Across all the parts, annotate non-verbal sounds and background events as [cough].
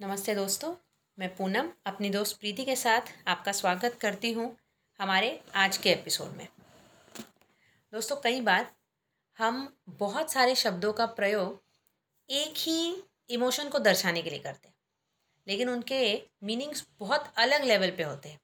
नमस्ते दोस्तों, मैं पूनम अपनी दोस्त प्रीति के साथ आपका स्वागत करती हूँ हमारे आज के एपिसोड में। दोस्तों, कई बार हम बहुत सारे शब्दों का प्रयोग एक ही इमोशन को दर्शाने के लिए करते हैं, लेकिन उनके मीनिंग्स बहुत अलग लेवल पे होते हैं।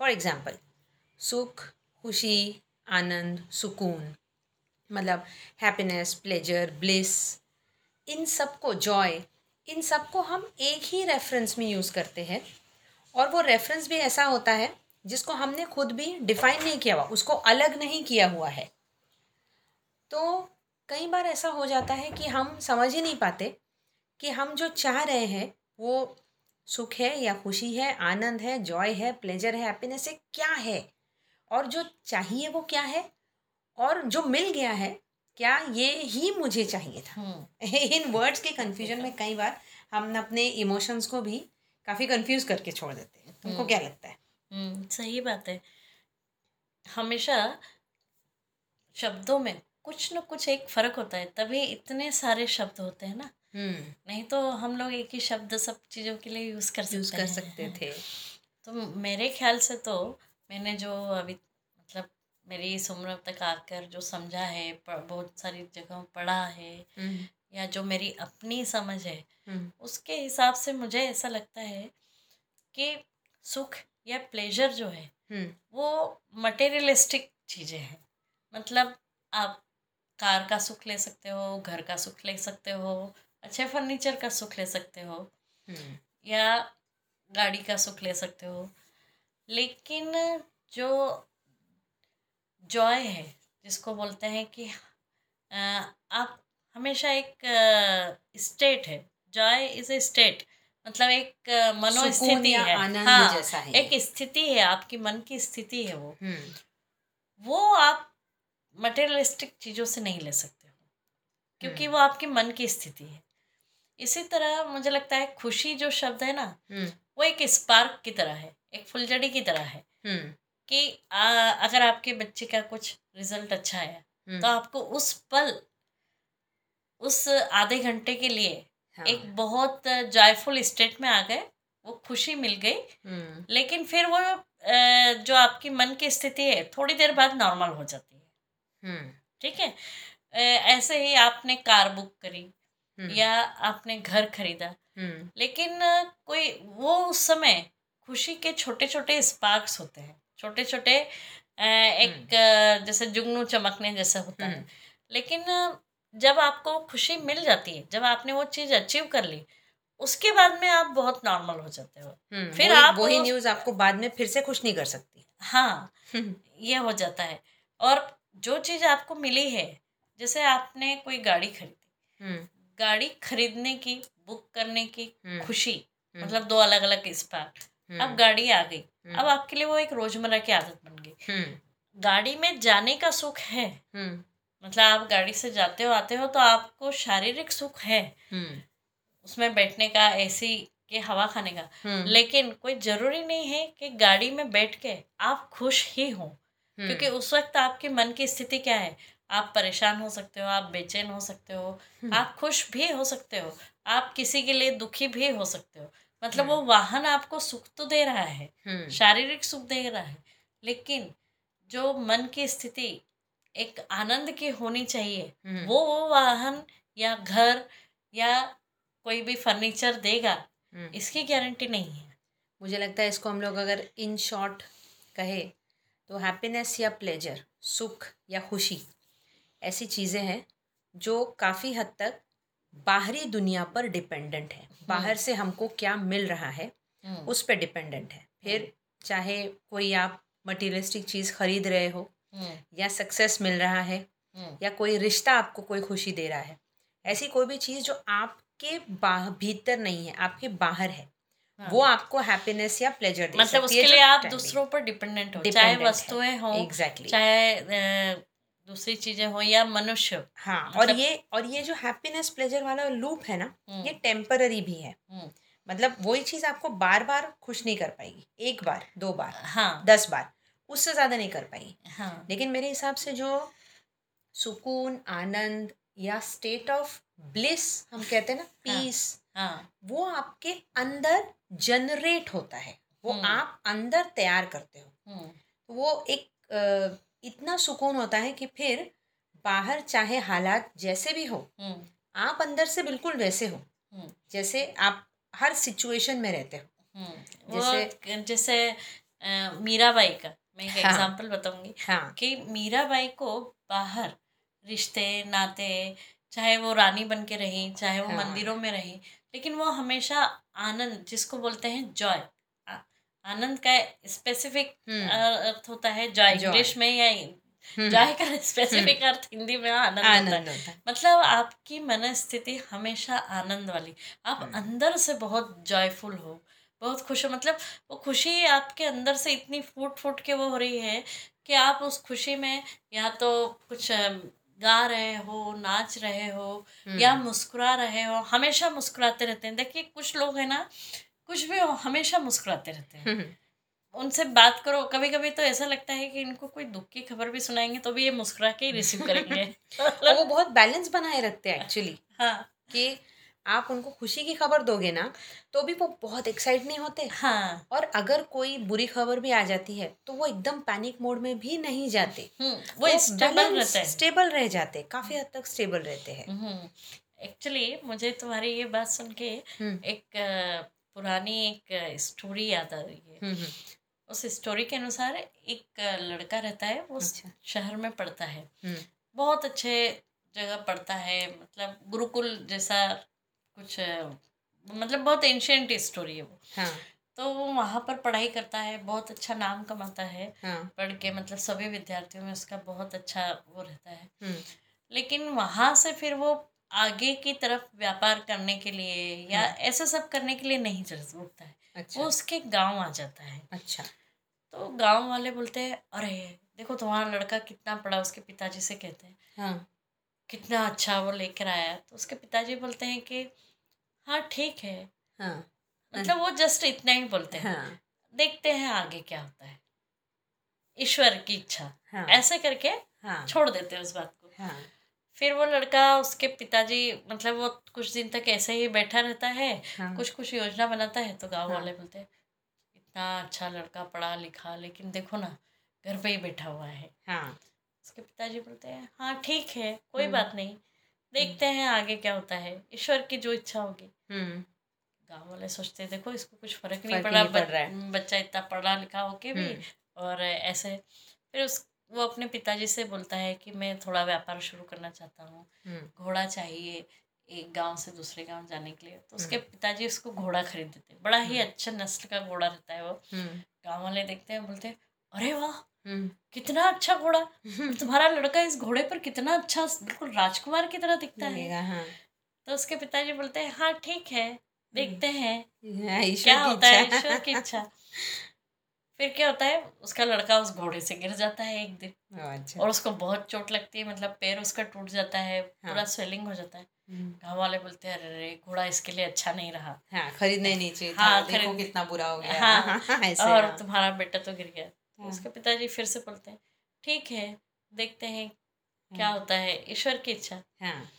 फॉर एग्ज़ाम्पल सुख, खुशी, आनंद, सुकून मतलब हैप्पीनेस प्लेजर ब्लिस इन सबको जॉय इन सबको हम एक ही रेफरेंस में यूज़ करते हैं। और वो रेफरेंस भी ऐसा होता है, जिसको हमने खुद भी डिफाइन नहीं किया हुआ, उसको अलग नहीं किया हुआ है। तो कई बार ऐसा हो जाता है कि हम समझ ही नहीं पाते कि हम जो चाह रहे हैं, वो सुख है या खुशी है, आनंद है जॉय है प्लेजर है हैप्पीनेस है, क्या है? और जो चाहिए वो क्या है? और जो मिल गया है क्या ये ही मुझे चाहिए था? हम्म। [laughs] इन वर्ड्स के कंफ्यूजन में कई बार हम अपने इमोशंस को भी काफ़ी कंफ्यूज करके छोड़ देते हैं। तुमको क्या लगता है? हम्म, सही बात है। हमेशा शब्दों में कुछ न कुछ एक फ़र्क होता है तभी इतने सारे शब्द होते हैं ना। हम्म। नहीं तो हम लोग एक ही शब्द सब चीज़ों के लिए यूज़ कर सकते यूज़ कर सकते थे। तो मेरे ख्याल से तो मैंने जो अभी मेरी इस उम्र तक आकर जो समझा है बहुत सारी जगह पढ़ा है हम्म। या जो मेरी अपनी समझ है हम्म। उसके हिसाब से मुझे ऐसा लगता है कि सुख या प्लेजर जो है हम्म। वो मटेरियलिस्टिक चीज़ें हैं। मतलब आप कार का सुख ले सकते हो घर का सुख ले सकते हो अच्छे फर्नीचर का सुख ले सकते हो या गाड़ी का सुख ले सकते हो। लेकिन जो जॉय है जिसको बोलते हैं कि आप हमेशा एक स्टेट है। जॉय इज़ ए स्टेट मतलब एक मनोस्थिति है। हाँ जैसा है। एक स्थिति है आपकी मन की स्थिति है वो। हम्म। वो आप मटेरियलिस्टिक चीज़ों से नहीं ले सकते हो क्योंकि वो आपके मन की स्थिति है। इसी तरह मुझे लगता है खुशी जो शब्द है ना हम्म। वो एक स्पार्क की तरह है एक फुलझड़ी की तरह है। हम्म। कि आ, अगर आपके बच्चे का कुछ रिज़ल्ट अच्छा आया तो हम्म आपको उस पल उस आधे घंटे के लिए हाँ, एक बहुत जॉयफुल स्टेट में आ गए वो खुशी मिल गई। हम्म। लेकिन फिर वो जो आपकी मन की स्थिति है थोड़ी देर बाद नॉर्मल हो जाती है। हम्म। ठीक है? ऐसे ही आपने कार बुक करी या आपने घर खरीदा। लेकिन कोई वो उस समय खुशी के छोटे छोटे स्पार्क्स होते हैं। छोटे छोटे एक जैसे जुगनू चमकने जैसा होता है। हम्म। लेकिन जब आपको खुशी मिल जाती है जब आपने वो चीज़ अचीव कर ली उसके बाद में आप बहुत नॉर्मल हो जाते हो। हम्म फिर आप वही न्यूज़ आपको बाद में फिर से खुश नहीं कर सकती। हाँ [laughs] हम्म। ये हो जाता है। और जो चीज़ आपको मिली है जैसे आपने कोई गाड़ी खरीदी। हम्म। गाड़ी खरीदने की बुक करने की हम्म, खुशी हम्म, मतलब दो अलग अलग इस स्पार्क अब हम्म, गाड़ी आ गई। हम्म, अब आपके लिए वो एक रोज़मर्रा की आदत बन गई। हम्म। गाड़ी में जाने का सुख है। मतलब आप गाड़ी से जाते हो आते हो तो आपको शारीरिक सुख है। उसमें बैठने का एसी के हवा खाने का। लेकिन कोई ज़रूरी नहीं है कि गाड़ी में बैठ के आप खुश ही हों। क्योंकि उस वक्त आपके मन की स्थिति क्या है? आप परेशान हो सकते हो आप बेचैन हो सकते हो आप खुश भी हो सकते हो आप किसी के लिए दुखी भी हो सकते हो। मतलब हम्म। वो वाहन आपको सुख तो दे रहा है हम्म शारीरिक सुख दे रहा है लेकिन जो मन की स्थिति एक आनंद की होनी चाहिए हम्म, वो वो वाहन या घर या कोई भी फर्नीचर देगा हम्म। इसकी गारंटी नहीं है मुझे लगता है इसको हम लोग अगर इन शॉर्ट कहे तो हैप्पीनेस या प्लेजर सुख या खुशी ऐसी चीज़ें हैं जो काफ़ी हद तक बाहरी दुनिया पर डिपेंडेंट है। बाहर से हमको क्या मिल रहा है हम्म, उस पर डिपेंडेंट है। फिर चाहे कोई आप मटीरियलिस्टिक चीज़ खरीद रहे हो हम्म, या सक्सेस मिल रहा है हम्म, या कोई रिश्ता आपको कोई खुशी दे रहा है ऐसी कोई भी चीज़ जो आपके बाह भीतर नहीं है आपके बाहर है हाँ। वो आपको हैप्पीनेस या प्लेजर दे मतलब है उसके लिए आप दूसरों पर डिपेंडेंट हो चाहे वस्तुएँ हो एग्जैक्टली चाहे दूसरी चीज़ें हो या मनुष्य। हाँ मतलब और ये और ये जो हैप्पीनेस प्लेजर वाला लूप है ना हम्म, ये टेम्पररी भी है। हम्म, मतलब वही चीज़ आपको बार बार खुश नहीं कर पाएगी एक बार दो बार हाँ। दस बार उससे ज़्यादा नहीं कर पाएगी। हाँ। लेकिन मेरे हिसाब से जो सुकून आनंद या स्टेट ऑफ़ ब्लिस हम कहते हैं ना हाँ। पीस हाँ। वो आपके अंदर जनरेट होता है। वो हम्म। आप अंदर तैयार करते हो। तो वो एक इतना सुकून होता है कि फिर बाहर चाहे हालात जैसे भी हो हम्म, आप अंदर से बिल्कुल वैसे हो हम्म, जैसे आप हर सिचुएशन में रहते हो हम्म। जैसे- जैसे अ, मीराबाई का मैं एक हाँ। एग्जांपल बताऊँगी हाँ कि मीराबाई को बाहर रिश्ते नाते चाहे वो रानी बन के रही चाहे वो हाँ। मंदिरों में रही लेकिन वो हमेशा आनंद जिसको बोलते हैं जॉय आनंद का स्पेसिफिक हम्म, अर्थ होता है जॉय। इंग्लिश में या हम्म, जॉय का [laughs] स्पेसिफिक अर्थ हिंदी में आनंद होता है। होता मतलब आपकी मनस्थिति हमेशा आनंद वाली। आप हम्म। अंदर से बहुत जॉयफुल हो बहुत खुश हो। मतलब वो खुशी आपके अंदर से इतनी फूट फूट के वो हो रही है कि आप उस खुशी में या तो कुछ गा रहे हो नाच रहे हो या मुस्कुरा रहे हो हमेशा मुस्कुराते रहते हैं। देखिए कुछ लोग हैं ना कुछ भी हो हमेशा मुस्कुराते रहते हैं। हम्म, उनसे बात करो कभी कभी तो ऐसा लगता है कि इनको कोई दुख की खबर भी सुनाएँगे तो भी ये मुस्कुरा के ही रिसीव करेंगे। [laughs] और वो बहुत बैलेंस बनाए रखते हैं एक्चुअली हाँ। कि आप उनको खुशी की खबर दोगे ना तो भी वो बहुत एक्साइट नहीं होते। हाँ। और अगर कोई बुरी खबर भी आ जाती है तो वो एकदम पैनिक मोड में भी नहीं जाते। हम्म, वो स्टेबल रहता है। स्टेबल रह जाते काफ़ी हद तक स्टेबल रहते हैं। एक्चुअली मुझे तुम्हारी ये बात सुन के हम्म, एक पुरानी एक स्टोरी याद आ रही है। हम्म, हम्म, उस स्टोरी के अनुसार एक लड़का रहता है वो अच्छा। शहर में पढ़ता है। हम्म, बहुत अच्छे जगह पढ़ता है मतलब गुरुकुल जैसा कुछ मतलब बहुत एंशियंट स्टोरी है वो। हाँ। तो वो वहाँ पर पढ़ाई करता है बहुत अच्छा नाम कमाता है। हाँ। पढ़ के मतलब सभी विद्यार्थियों में उसका बहुत अच्छा वो रहता है। लेकिन वहाँ से फिर वो आगे की तरफ़ व्यापार करने के लिए या हाँ। ऐसा सब करने के लिए नहीं चल उठता है। अच्छा। वो उसके गाँव आ जाता है। अच्छा। तो गाँव वाले बोलते हैं अरे देखो तुम्हारा लड़का कितना पढ़ा उसके पिताजी से कहते हैं हाँ। कितना अच्छा वो लेकर आया तो उसके पिताजी बोलते हैं कि हाँ ठीक है। हाँ। मतलब वो जस्ट इतना ही बोलते हैं। हाँ। देखते हैं आगे क्या होता है। ईश्वर की इच्छा। हाँ। ऐसे करके हाँ। छोड़ देते हैं उस बात को। हाँ। फिर वो लड़का उसके पिताजी मतलब वो कुछ दिन तक ऐसे ही बैठा रहता है हाँ। कुछ कुछ योजना बनाता है तो गाँव हाँ। वाले बोलते हैं इतना अच्छा लड़का पढ़ा लिखा लेकिन देखो ना घर पे ही बैठा हुआ है। हाँ। उसके पिताजी बोलते हैं हाँ ठीक है कोई हम्म। बात नहीं देखते हैं आगे क्या होता है ईश्वर की जो इच्छा होगी। हम्म। गाँव वाले सोचते देखो इसको कुछ फ़र्क नहीं पड़ा है। बच्चा इतना पढ़ा लिखा होके भी हम्म, और ऐसे। फिर उस वो अपने पिताजी से बोलता है कि मैं थोड़ा व्यापार शुरू करना चाहता हूँ हम्म। घोड़ा चाहिए एक गाँव से दूसरे गाँव जाने के लिए। तो उसके हम्म। पिताजी उसको घोड़ा खरीद देते हैं। बड़ा ही हम्म। अच्छा नस्ल का घोड़ा रहता है वो। गाँव वाले देखते हैं बोलते हैं अरे वाह! कितना अच्छा घोड़ा। तुम्हारा लड़का इस घोड़े पर कितना अच्छा बिल्कुल राजकुमार की तरह दिखता है। हाँ। तो उसके पिताजी बोलते हैं हाँ ठीक है देखते हैं हाँ, क्या होता है ईश्वर की इच्छा। [laughs] फिर क्या होता है उसका लड़का उस घोड़े से गिर जाता है एक दिन। अच्छा। और उसको बहुत चोट लगती है मतलब पैर उसका टूट जाता है पूरा हाँ। स्वेलिंग हो जाता है। हम्म, गाँव वाले बोलते हैं अरे अरे घोड़ा इसके लिए अच्छा नहीं रहा। हाँ खरीदना ही नहीं चाहिए हाँ, खरीद- कितना बुरा हो गया। हाँ, [laughs] ऐसे और हाँ। तुम्हारा बेटा तो गिर गया। तो हाँ। उसके पिताजी फिर से बोलते हैं ठीक है देखते हैं क्या हाँ। होता है ईश्वर की इच्छा। हाँ।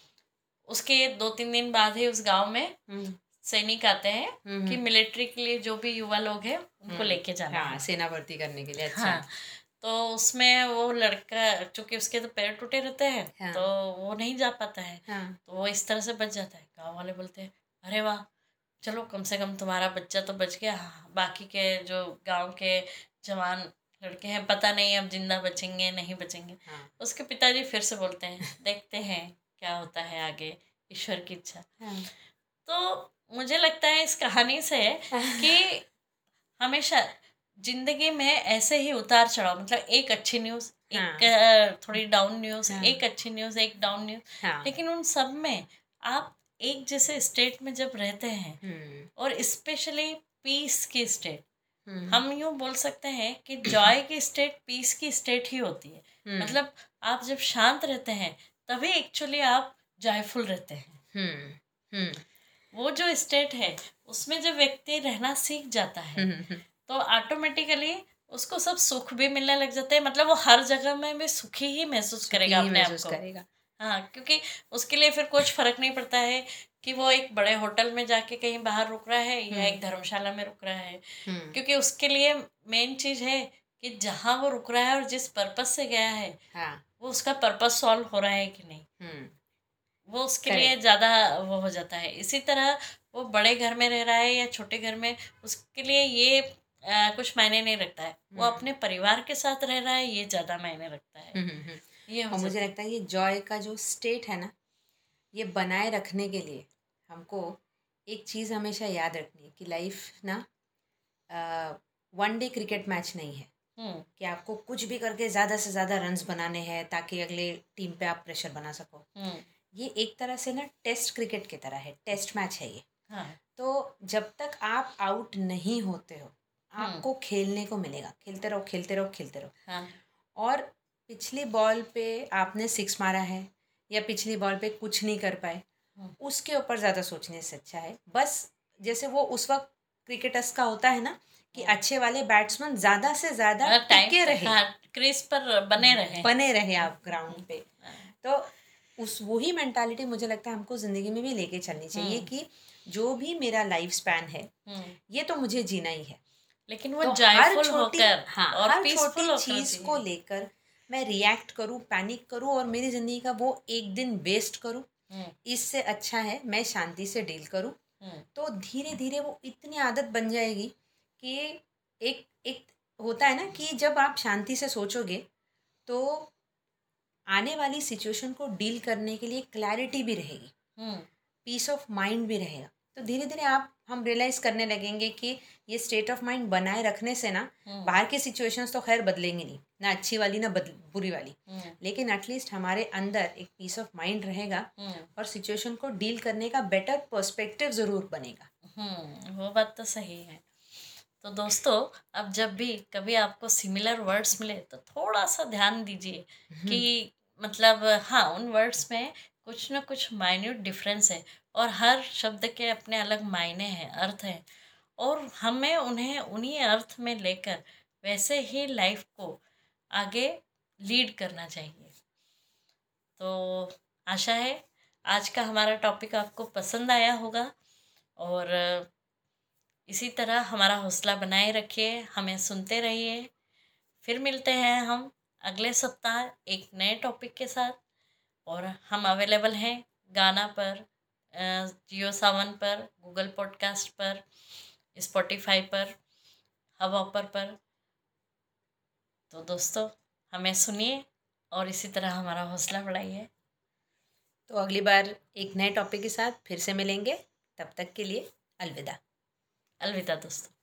उसके दो तीन दिन बाद ही उस गाँव में हम्म, सैनिक आते हैं हम्म, कि मिलिट्री के लिए जो भी युवा लोग हैं उनको हम्म, लेके जाना हाँ है। सेना भर्ती करने के लिए अच्छा। हाँ तो उसमें वो लड़का चूँकि उसके तो पैर टूटे रहते हैं हाँ। तो वो नहीं जा पाता है। हाँ। तो वो इस तरह से बच जाता है। गाँव वाले बोलते हैं अरे वाह चलो कम से कम तुम्हारा बच्चा तो बच गया। हाँ, बाकी के जो गाँव के जवान लड़के हैं पता नहीं अब ज़िंदा बचेंगे नहीं बचेंगे। हाँ। उसके पिताजी फिर से बोलते हैं देखते हैं क्या होता है आगे ईश्वर की इच्छा। हाँ। तो मुझे लगता है इस कहानी से [laughs] कि हमेशा ज़िंदगी में ऐसे ही उतार चढ़ाव मतलब एक अच्छी न्यूज़ हाँ. एक थोड़ी डाउन न्यूज़ हाँ। एक अच्छी न्यूज़ एक डाउन न्यूज़। हाँ। लेकिन उन सब में आप एक जैसे स्टेट में जब रहते हैं हम्म, और स्पेशली पीस की स्टेट हम्म, हम यूँ बोल सकते हैं कि जॉय की स्टेट पीस की स्टेट ही होती है। हम्म, मतलब आप जब शांत रहते हैं तभी एक्चुअली आप जॉयफुल रहते हैं। वो जो स्टेट है उसमें जब व्यक्ति रहना सीख जाता है हम्म, हम्म, तो ऑटोमेटिकली उसको सब सुख भी मिलने लग जाते हैं। मतलब वो हर जगह में भी सुखी ही महसूस करेगा अपने आप को। हाँ क्योंकि उसके लिए फिर कुछ फ़र्क नहीं पड़ता है कि वो एक बड़े होटल में जाके कहीं बाहर रुक रहा है या हम्म। एक धर्मशाला में रुक रहा है। हम्म। क्योंकि उसके लिए मेन चीज़ है कि जहाँ वो रुक रहा है और जिस पर्पज से गया है हाँ। वो उसका पर्पज सॉल्व हो रहा है कि नहीं। हम्म। वो उसके Correct. लिए ज़्यादा वो हो जाता है। इसी तरह वो बड़े घर में रह रहा है या छोटे घर में उसके लिए ये आ, कुछ मायने नहीं रखता है। वो हम्म। अपने परिवार के साथ रह रहा है ये ज़्यादा मायने रखता है। हम्म, हम्म। ये और मुझे लगता है ये जॉय का जो स्टेट है ना ये बनाए रखने के लिए हमको एक चीज़ हमेशा याद रखनी है कि लाइफ ना वन डे क्रिकेट मैच नहीं है। कि आपको कुछ भी करके ज़्यादा से ज़्यादा रन्स बनाने हैं ताकि अगले टीम पे आप प्रेशर बना सको। ये एक तरह से ना टेस्ट क्रिकेट की तरह है टेस्ट मैच है ये। हाँ। तो जब तक आप आउट नहीं होते हो आपको खेलने को मिलेगा। खेलते रहो खेलते रहो खेलते रहो। हाँ। और पिछली बॉल पे आपने सिक्स मारा है या पिछली बॉल पे कुछ नहीं कर पाए हम्म। उसके ऊपर ज़्यादा सोचने से अच्छा है। बस जैसे वो उस वक्त क्रिकेटर्स का होता है ना कि हम्म। अच्छे वाले बैट्समैन ज़्यादा से ज़्यादा टिके रहे। हाँ क्रीज पर बने रहे। बने रहे आप ग्राउंड पे। हाँ, तो उस वही मेंटालिटी मुझे लगता है हमको ज़िंदगी में भी लेके चलनी चाहिए हम्म। कि जो भी मेरा लाइफ स्पैन है हम्म। ये तो मुझे जीना ही है। लेकिन वो तो हर छोटी होकर हाँ और हर छोटी चीज़ को लेकर मैं रिएक्ट करूँ पैनिक करूँ और मेरी ज़िंदगी का वो एक दिन वेस्ट करूँ हम्म, इससे अच्छा है मैं शांति से डील करूँ। तो धीरे धीरे वो इतनी आदत बन जाएगी कि एक एक होता है ना कि जब आप शांति से सोचोगे तो आने वाली सिचुएशन को डील करने के लिए क्लैरिटी भी रहेगी। पीस ऑफ़ माइंड भी रहेगा। तो धीरे धीरे आप हम रियलाइज़ करने लगेंगे कि ये स्टेट ऑफ़ माइंड बनाए रखने से ना हम्म, बाहर की सिचुएशंस तो खैर बदलेंगे नहीं। ना अच्छी वाली ना बदल बुरी वाली। हम्म, लेकिन एटलीस्ट हमारे अंदर एक पीस ऑफ़ माइंड रहेगा हम्म, और सिचुएशन को डील करने का बेटर पर्सपेक्टिव ज़रूर बनेगा। वो बात तो सही है। तो दोस्तों अब जब भी कभी आपको सिमिलर वर्ड्स मिले तो थोड़ा सा ध्यान दीजिए कि मतलब हाँ उन वर्ड्स में कुछ ना कुछ माइन्यूट डिफरेंस है और हर शब्द के अपने अलग मायने हैं अर्थ हैं और हमें उन्हें उन्हीं अर्थ में लेकर वैसे ही लाइफ को आगे लीड करना चाहिए। तो आशा है आज का हमारा टॉपिक आपको पसंद आया होगा और इसी तरह हमारा हौसला बनाए रखिए, हमें सुनते रहिए। फिर मिलते हैं हम अगले सप्ताह एक नए टॉपिक के साथ। और हम अवेलेबल हैं गाना पर जियो सावन पर, गूगल पॉडकास्ट पर स्पॉटिफाई पर हवापर पर। तो दोस्तों, हमें सुनिए और इसी तरह हमारा हौसला बढ़ाइए। तो अगली बार एक नए टॉपिक के साथ फिर से मिलेंगे। तब तक के लिए अलविदा। अलविदा दोस्तों